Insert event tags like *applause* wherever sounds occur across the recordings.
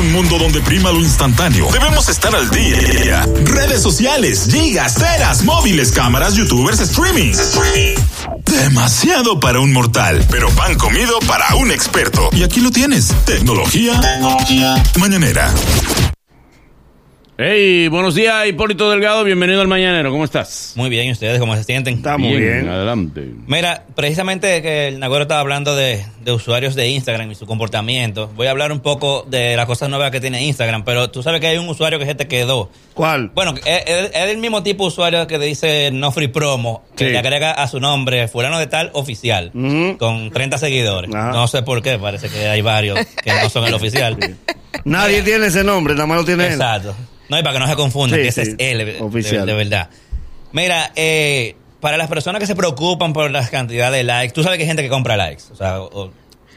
un mundo donde prima lo instantáneo, debemos estar al día. Redes sociales, gigas, teras, móviles, cámaras, youtubers, streaming. Demasiado para un mortal, pero pan comido para un experto. Y aquí lo tienes. Tecnología, Tecnología. mañanera. Hey, buenos días, Hipólito Delgado. Bienvenido al Mañanero. ¿Cómo estás? Muy bien, ¿y ustedes cómo se sienten? Estamos bien. bien. Adelante. Mira, precisamente que el Nagoro estaba hablando de, usuarios de Instagram y su comportamiento. Voy a hablar un poco de las cosas nuevas que tiene Instagram, pero tú sabes que hay un usuario que se te quedó. ¿Cuál? Bueno, es, el mismo tipo de usuario que dice no free promo, que le agrega a su nombre fulano de tal oficial, con 30 seguidores. No sé por qué, parece que hay varios que no son el *laughs* oficial. Nadie tiene ese nombre, nada más lo tiene Exacto. No, y para que no se confunda, que ese es él, Oficial. De, verdad. Mira, eh, para las personas que se preocupan por la cantidad de likes, tú sabes que hay gente que compra likes. O sea,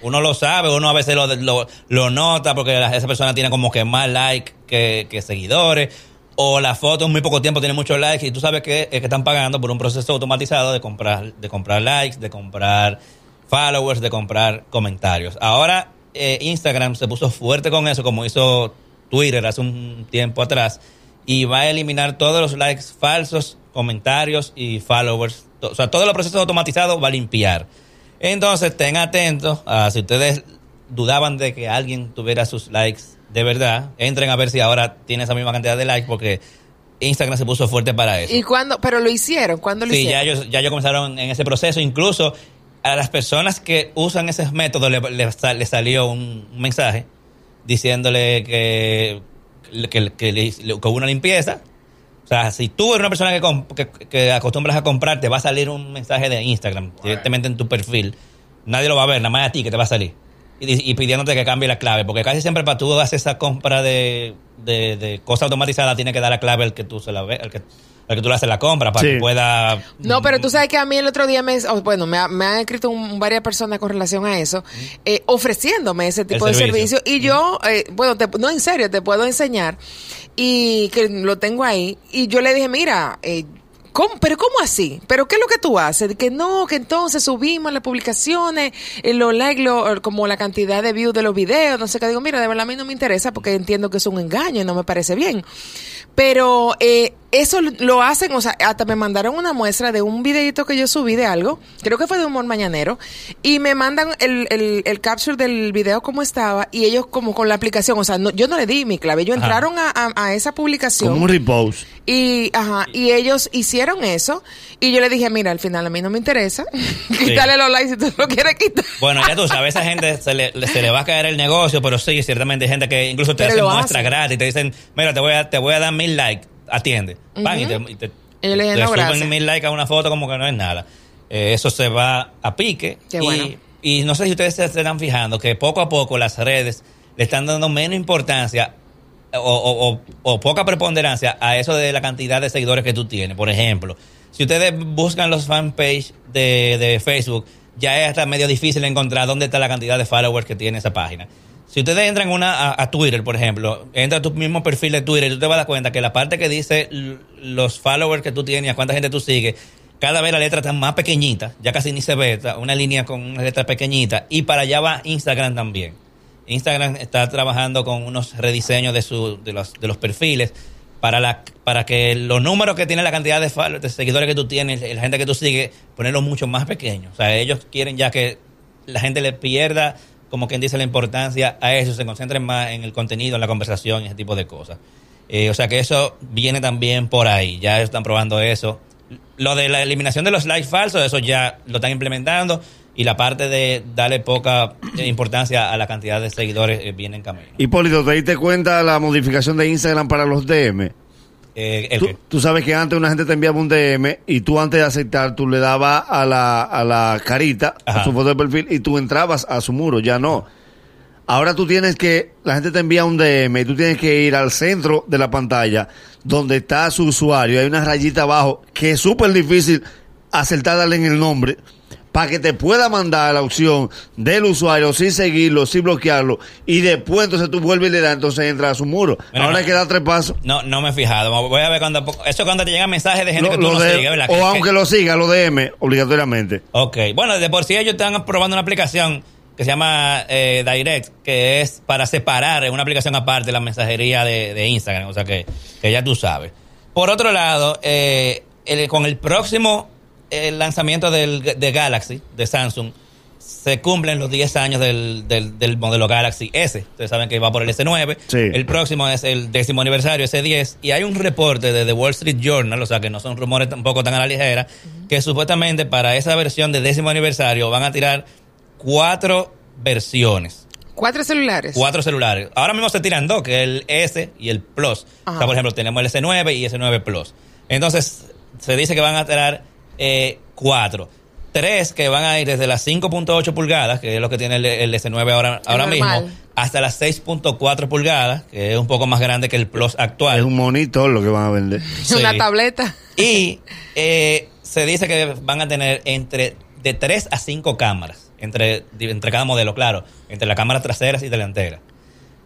uno lo sabe, uno a veces lo, lo, nota porque esa persona tiene como que más likes que, seguidores. O la foto en muy poco tiempo tiene muchos likes y tú sabes que, que están pagando por un proceso automatizado de comprar, de comprar likes, de comprar followers, de comprar comentarios. Ahora eh, Instagram se puso fuerte con eso, como hizo Twitter hace un tiempo atrás y va a eliminar todos los likes falsos, comentarios y followers. O sea, todos los procesos automatizados va a limpiar. Entonces, estén atentos a si ustedes dudaban de que alguien tuviera sus likes de verdad, entren a ver si ahora tiene esa misma cantidad de likes porque Instagram se puso fuerte para eso. ¿Y cuándo? ¿Pero lo hicieron? ¿Cuándo lo hicieron? Sí, ya ellos, ya ellos comenzaron en ese proceso. Incluso a las personas que usan ese método le, salió un mensaje diciéndole que, que, que, hubo una limpieza. O sea, si tú eres una persona que, que, acostumbras a comprar, te va a salir un mensaje de Instagram directamente en tu perfil. Nadie lo va a ver, nada más a ti que te va a salir. Y, pidiéndote que cambie la clave. Porque casi siempre para tú hacer esa compra de, de, de cosa automatizada, tiene que dar la clave al que tú se la ve, al que que tú le haces la compra, para que pueda... No, pero tú sabes que a mí el otro día me... Bueno, me, me han escrito varias personas con relación a eso, eh, ofreciéndome ese tipo de servicio. Y yo, eh, bueno, no, en serio, te puedo enseñar. Y que lo tengo ahí. Y yo le dije, mira... Eh, ¿Cómo? ¿Pero cómo así? ¿Pero qué es lo que tú haces? Que no, que entonces subimos las publicaciones, los likes, como la cantidad de views de los videos, no sé qué. Digo, mira, de verdad a mí no me interesa porque entiendo que es un engaño y no me parece bien. Pero eh, eso lo hacen, o sea, hasta me mandaron una muestra de un videito que yo subí de algo, creo que fue de humor mañanero, y me mandan el, el, el capture del video como estaba, y ellos como con la aplicación, o sea, yo no le di mi clave, ellos entraron a, a, esa publicación. Como un repost. Y, ajá, y ellos hicieron eso, y yo le dije, mira, al final a mí no me interesa, *laughs* quítale los likes si tú lo quieres quitar. Bueno, ya tú sabes, a esa gente se le, se le va a caer el negocio, pero sí, ciertamente hay gente que incluso te hace muestra gratis, te dicen, mira, te voy a, te voy a dar mil likes atiende. y te, y te, suben mil likes a una foto como que no es nada. Eh, eso se va a pique. y, y no sé si ustedes se están fijando que poco a poco las redes le están dando menos importancia o, o, poca preponderancia a eso de la cantidad de seguidores que tú tienes. Por ejemplo, si ustedes buscan los fanpage de, de Facebook, ya es hasta medio difícil encontrar dónde está la cantidad de followers que tiene esa página. Si ustedes entran una, a, Twitter, por ejemplo, entra a tu mismo perfil de Twitter y tú te vas a dar cuenta que la parte que dice los followers que tú tienes, a cuánta gente tú sigues, cada vez la letra está más pequeñita, ya casi ni se ve, una línea con una letra pequeñita. Y para allá va Instagram también. Instagram está trabajando con unos rediseños de, su, de, los, de los perfiles para, la, para que los números que tiene la cantidad de, seguidores que tú tienes, la gente que tú sigues, ponerlo mucho más pequeño. O sea, ellos quieren ya que la gente le pierda como quien dice, la importancia a eso, se concentren más en el contenido, en la conversación y ese tipo de cosas. Eh, o sea que eso viene también por ahí, ya están probando eso. Lo de la eliminación de los likes falsos, eso ya lo están implementando y la parte de darle poca importancia a la cantidad de seguidores eh, viene en camino. Hipólito, ¿te diste cuenta la modificación de Instagram para los DM? Eh, tú, sabes que antes una gente te enviaba un DM y tú antes de aceptar, tú le dabas a la, a la carita, a su foto de perfil y tú entrabas a su muro, ya no. Ahora tú tienes que, la gente te envía un DM y tú tienes que ir al centro de la pantalla donde está su usuario, hay una rayita abajo que es súper difícil acertar darle en el nombre para que te pueda mandar la opción del usuario sin seguirlo, sin bloquearlo, y después entonces tú vuelves y le das, entonces entra a su muro. Ahora hay que dar tres pasos. No, no me he fijado. Voy a ver cuando. Eso cuando te llegan mensajes de gente que tú no sigues, ¿verdad? O aunque lo siga, lo DM, obligatoriamente. Ok. Bueno, de por sí ellos están probando una aplicación que se llama eh, Direct, que es para separar en una aplicación aparte la mensajería de, Instagram, o sea que, ya tú sabes. Por otro lado, eh, con el próximo eh, lanzamiento del, de Galaxy, de Samsung, se cumplen los 10 años del, del, modelo Galaxy S. Ustedes saben que va por el S9. El próximo es el décimo aniversario, S10. Y hay un reporte de The Wall Street Journal, o sea que no son rumores tampoco tan a la ligera, que supuestamente para esa versión de décimo aniversario van a tirar cuatro versiones. ¿Cuatro celulares? Cuatro celulares. Ahora mismo se tiran dos, que es el S y el Plus. O sea, por ejemplo, tenemos el S9 y S9 Plus. Entonces, se dice que van a tirar eh, cuatro. Tres que van a ir desde las 5.8 pulgadas, que es lo que tiene el, S9 ahora, ahora mismo, hasta las 6.4 pulgadas, que es un poco más grande que el Plus actual. Es un monitor lo que van a vender. *laughs* Una tableta. Y eh, se dice que van a tener entre de 3 a 5 cámaras, entre, entre cada modelo, claro, entre las cámaras traseras y delanteras.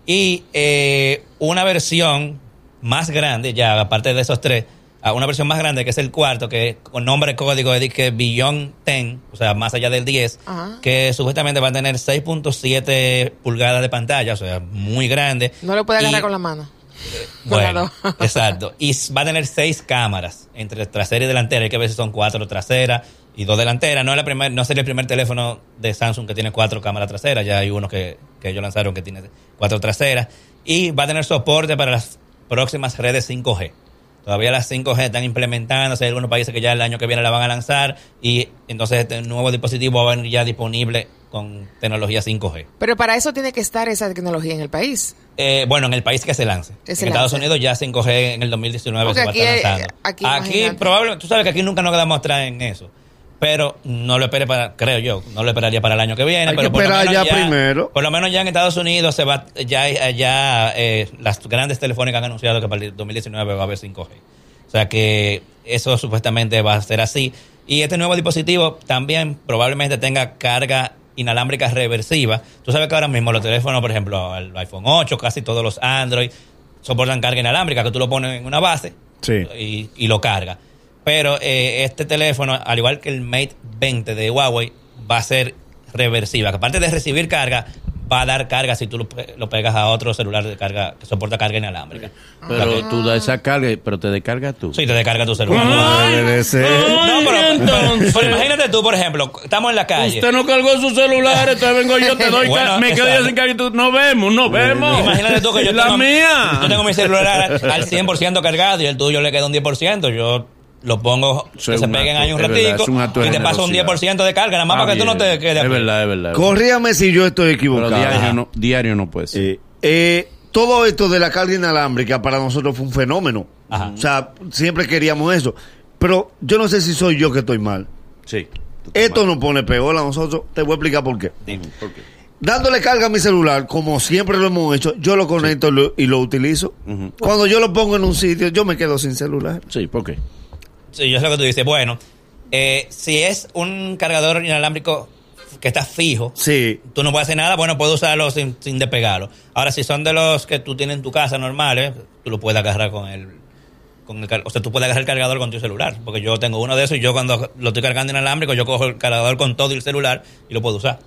Y eh, una versión más grande, ya aparte de esos tres, una versión más grande que es el cuarto, que con nombre código de que Beyond 10, o sea, más allá del 10, que supuestamente va a tener 6.7 pulgadas de pantalla, o sea, muy grande. No lo puede agarrar con la mano. *laughs* bueno, *laughs* exacto. Y va a tener seis cámaras entre trasera y delantera. Hay que ver si son cuatro traseras y dos delanteras. No, es la primer, no sería el primer teléfono de Samsung que tiene cuatro cámaras traseras. Ya hay uno que, que ellos lanzaron que tiene cuatro traseras. Y va a tener soporte para las próximas redes 5G. Todavía las 5G están implementándose, hay algunos países que ya el año que viene la van a lanzar y entonces este nuevo dispositivo va a venir ya disponible con tecnología 5G. Pero para eso tiene que estar esa tecnología en el país. Eh, bueno, en el país que se lance. en Estados Unidos ya 5G en el 2019 se va a estar lanzando. Aquí, aquí probablemente, tú sabes que aquí nunca nos quedamos atrás en eso pero no lo espere para, creo yo, no lo esperaría para el año que viene. pero por esperar ya, primero. Por lo menos ya en Estados Unidos se va, ya, ya eh, las grandes telefónicas han anunciado que para el 2019 va a haber 5G. O sea que eso supuestamente va a ser así. Y este nuevo dispositivo también probablemente tenga carga inalámbrica reversiva. Tú sabes que ahora mismo los teléfonos, por ejemplo, el iPhone 8, casi todos los Android, soportan carga inalámbrica, que tú lo pones en una base y, y lo carga. Pero eh, este teléfono, al igual que el Mate 20 de Huawei, va a ser reversiva. Que aparte de recibir carga, va a dar carga si tú lo, pegas a otro celular de carga que soporta carga inalámbrica. Pero tú das esa carga, pero te descarga tú. Sí, te descarga tu celular. no, pero, imagínate tú, por ejemplo, estamos en la calle. Usted no cargó su celular, entonces vengo yo, te doy *laughs* me quedo sin carga y tú, no vemos, no vemos. Imagínate tú que yo la tengo, mía. yo tengo mi celular al 100% cargado y el tuyo le queda un 10%. Yo lo pongo que se peguen ahí un ratico y te paso un 10% de carga, nada más para que tú no te quedes Es verdad, es verdad. Corríame si yo estoy equivocado. diario no, diario no puede ser. Eh, eh, todo esto de la carga inalámbrica para nosotros fue un fenómeno. O sea, siempre queríamos eso. Pero yo no sé si soy yo que estoy mal. Sí. Esto nos pone peor a nosotros. Te voy a explicar por qué. Dime, ¿por qué? Dándole carga a mi celular, como siempre lo hemos hecho, yo lo conecto y lo utilizo. Cuando yo lo pongo en un sitio, yo me quedo sin celular. Sí, ¿por qué? Sí, yo sé lo que tú dices. Bueno, eh, si es un cargador inalámbrico que está fijo, sí. tú no puedes hacer nada, bueno, puedes usarlo sin, sin despegarlo. Ahora, si son de los que tú tienes en tu casa normales, tú lo puedes agarrar con el, con el, o sea, tú puedes agarrar el cargador con tu celular, porque yo tengo uno de esos y yo cuando lo estoy cargando inalámbrico, yo cojo el cargador con todo el celular y lo puedo usar.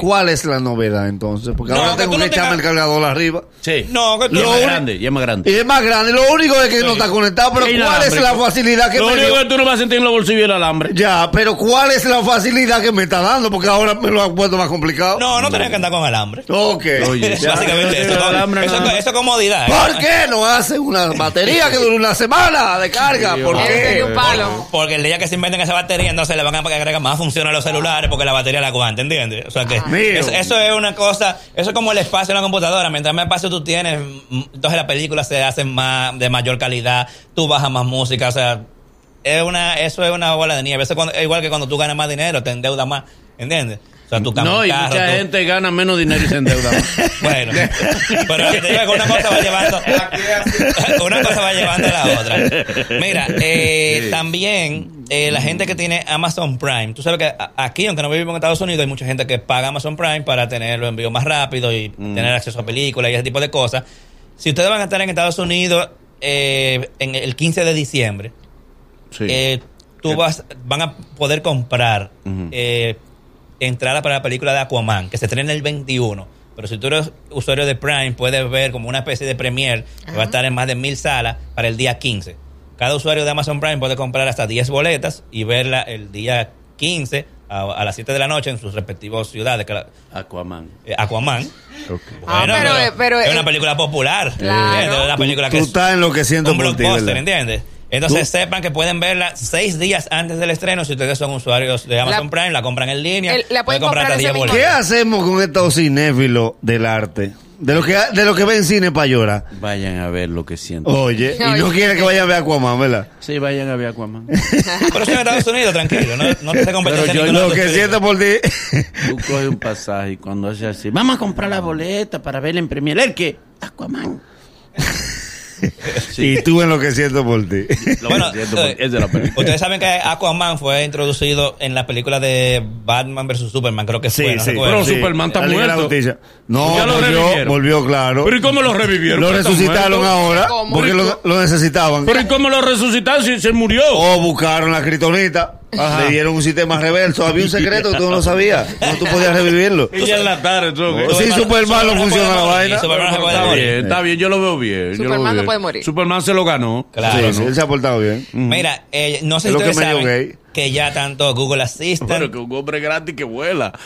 ¿Cuál es la novedad entonces? Porque ahora tengo que, echarme el cargador arriba. Sí. No, que tú... Y es más grande, y es más grande. Y es más grande. Lo único es que no está conectado, pero ¿cuál es la facilidad que me Lo único es que tú no vas a sentir en los bolsillos el alambre. Ya, pero ¿cuál es la facilidad que me está dando? Porque ahora me lo ha puesto más complicado. No, no tenés que andar con alambre. Ok. Oye, *laughs* Básicamente, eso, eso, es comodidad. ¿Por qué no hace una batería que dure una semana de carga? ¿Por qué? Porque el día que se inventen esa batería, entonces le van a agregar más funciones a los celulares porque la batería la aguanta, ¿entiendes? O sea que eso es una cosa, eso es como el espacio en la computadora. Mientras más espacio tú tienes, entonces las películas se hacen más de mayor calidad, tú bajas más música, o sea, es una, eso es una bola de nieve. Eso es, igual que cuando tú ganas más dinero, te endeudas más, ¿entiendes? O sea, tú no, y mucha gente gana menos dinero y se endeuda más. *laughs* bueno, pero te digo que una cosa va llevando, *laughs* una cosa va llevando a la otra. Mira, eh, también eh, la gente que tiene Amazon Prime, tú sabes que aquí, aunque no vivimos en Estados Unidos, hay mucha gente que paga Amazon Prime para tener los envíos más rápido y mm. tener acceso a películas y ese tipo de cosas. Si ustedes van a estar en Estados Unidos eh, en el 15 de diciembre, eh, tú vas, van a poder comprar entrada para la película de Aquaman, que se estrena el 21. Pero si tú eres usuario de Prime, puedes ver como una especie de premiere que va a estar en más de mil salas para el día 15. Cada usuario de Amazon Prime puede comprar hasta 10 boletas y verla el día 15 a, las 7 de la noche en sus respectivas ciudades. Aquaman. Eh, Aquaman. Ah, pero, es una película popular. Claro. Es una película que tú, estás enloqueciendo un blockbuster, ¿entiendes? Entonces sepan que pueden verla seis días antes del estreno. Si ustedes son usuarios de Amazon Prime, la compran en línea. la pueden comprar hasta 10 ¿Qué hacemos con estos cinéfilos del arte? De lo que de lo que ven cine para llorar. Vayan a ver lo que sienten. Oye, y no quiere que vayan a ver Aquaman, ¿verdad? Sí, vayan a ver Aquaman. *laughs* Pero estoy en Estados Unidos, tranquilo. No, no te competencia Pero yo lo que siento por ti. Tú coges un pasaje y cuando hace así, vamos a comprar la boleta para ver en Premier. ¿El qué? Aquaman. Y tú en lo que siento por ti. bueno, eh, ustedes saben que Aquaman fue introducido en la película de Batman vs Superman, creo que fue. Sí, Pero Superman está muerto. No, volvió, volvió, claro. Pero ¿y cómo lo revivieron? Lo resucitaron ahora porque lo, lo, necesitaban. Pero ¿y cómo lo resucitaron si se murió? O buscaron la critonita le dieron un sistema reverso. Había un secreto que tú no lo sabías. No tú podías revivirlo. *laughs* Y ya en la tarde, Sí, Superman no funciona la vaina. está bien, está bien, yo lo veo bien. Superman no puede morir. Superman se lo ganó. Claro. Sí, él se ha portado bien. Mira, eh, no sé si ustedes saben que ya tanto Google Assistant. Pero que un hombre gratis que vuela.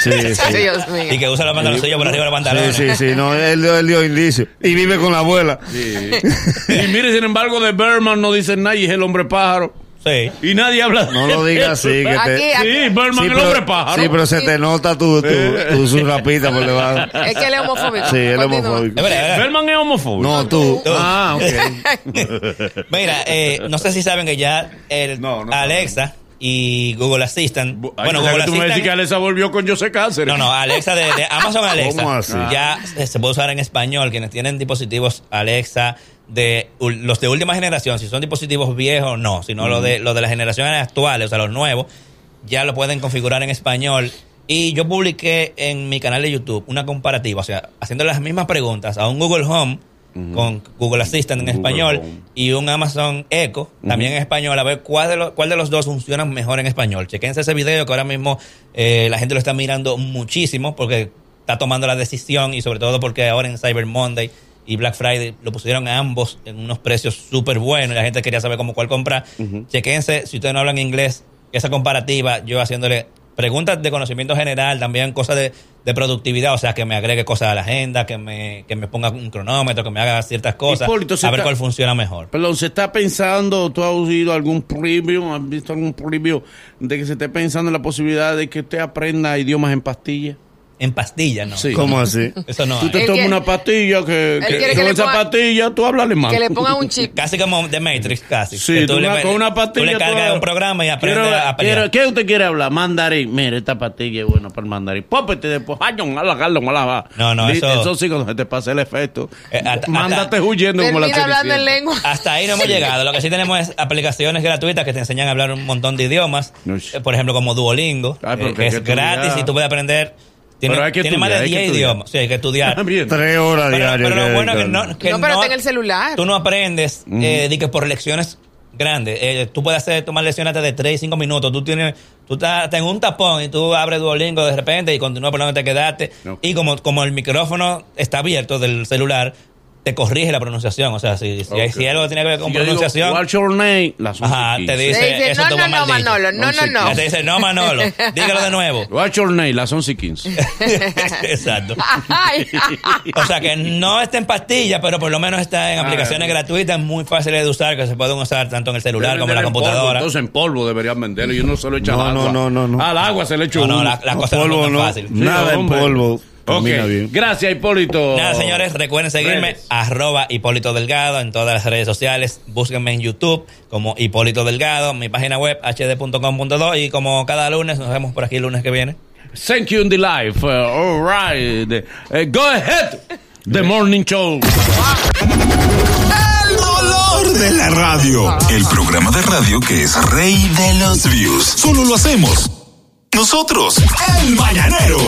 Sí, *laughs* sí. Dios mío. Y que usa la pantaloncilla por arriba de la pantalón. Sí, sí, sí. No, él, él dio indicio. Y vive con la abuela. Sí. *laughs* y mire, sin embargo, de Berman no dicen nada y es el hombre pájaro. Sí. Y nadie habla No lo digas así. Que te... Sí, Berman el hombre pájaro. Sí, pero se te nota tu, tu, tu, su rapita por debajo. Es que él es homofóbico. Sí, él es homofóbico. Berman es homofóbico. No, tú. Ah, ok. *laughs* Mira, eh, no sé si saben que ya el Alexa y Google Assistant. bueno, Google Assistant. Tú me decís que Alexa volvió con José Cáceres. No, no, Alexa de, Amazon Alexa. Ya se puede usar en español. Quienes tienen dispositivos Alexa de los de última generación, si son dispositivos viejos, no, sino los de los de las generaciones actuales, o sea, los nuevos, ya lo pueden configurar en español. Y yo publiqué en mi canal de YouTube una comparativa, o sea, haciendo las mismas preguntas a un Google Home con Google Assistant en español y un Amazon Echo también en español, a ver cuál de, los, cuál de los dos funcionan mejor en español. Chequense ese video que ahora mismo eh, la gente lo está mirando muchísimo porque está tomando la decisión y sobre todo porque ahora en Cyber Monday y Black Friday lo pusieron a ambos en unos precios súper buenos y la gente quería saber cómo cuál comprar. Chequense, si ustedes no hablan inglés, esa comparativa, yo haciéndole preguntas de conocimiento general, también cosas de, productividad, o sea, que me agregue cosas a la agenda, que me, que me ponga un cronómetro, que me haga ciertas cosas, a ver cuál funciona mejor. Perdón, ¿se está pensando, tú has oído algún preview, has visto algún preview de que se esté pensando en la posibilidad de que usted aprenda idiomas en pastillas? En pastillas, ¿no? Sí. ¿Cómo así? Eso no. Tú te tomas una pastilla que, que, con esa pastilla tú hablas alemán. Que le pongan un chip. Casi como de Matrix, casi. Sí, tú, le, con una pastilla. Tú le cargas un programa y aprendes a pelear. ¿Qué usted quiere hablar? Mandarín. Mire, esta pastilla es buena para el mandarín. Pópete después. Ay, no, no, no, eso... Eso sí, cuando se te pase el efecto. Eh, mándate huyendo como la hablando en lengua. Hasta ahí no hemos llegado. Lo que sí tenemos es aplicaciones gratuitas que te enseñan a hablar un montón de idiomas. Eh, por ejemplo, como Duolingo, eh, que es gratis y tú puedes aprender tiene, pero hay que tiene más de 10 idiomas. Sí, hay que estudiar. *laughs* Tres horas diarias. Pero lo bueno es que no. Que no, pero no, en el celular. Tú no aprendes eh, que por lecciones grandes. Eh, tú puedes hacer, tomar lecciones de 3, 5 minutos. Tú tienes, tú estás en un tapón y tú abres Duolingo de repente y continúas por donde te quedaste. Y como, como el micrófono está abierto del celular, te corrige la pronunciación. O sea, si, si, hay, si algo tiene que ver con pronunciación. Digo, What's your name? La Ajá, te dice, dice eso no, no, no, Manolo, no, no, no. Te dice, no, Manolo, *laughs* dígalo de nuevo. What's your name? Las 11 y 15. *laughs* Exacto. *laughs* o sea, que no está en pastilla, pero por lo menos está en ah, aplicaciones gratuitas, muy fáciles de usar, que se pueden usar tanto en el celular como en la computadora. entonces en polvo deberían venderlo y uno se lo echa no, al agua. No, no, no, Al agua se le echa no, no, la, la cosa no, es fácil. Nada en polvo. Okay. Gracias, Hipólito. Nada, señores, recuerden seguirme, arroba Hipólito Delgado en todas las redes sociales. Búsquenme en YouTube como Hipólito Delgado, mi página web hd.com.do y como cada lunes, nos vemos por aquí el lunes que viene. Thank you in the life. Uh, all right. Uh, go ahead. The Morning Show. El dolor de la radio. El programa de radio que es rey de los views. Solo lo hacemos nosotros, el Mañanero.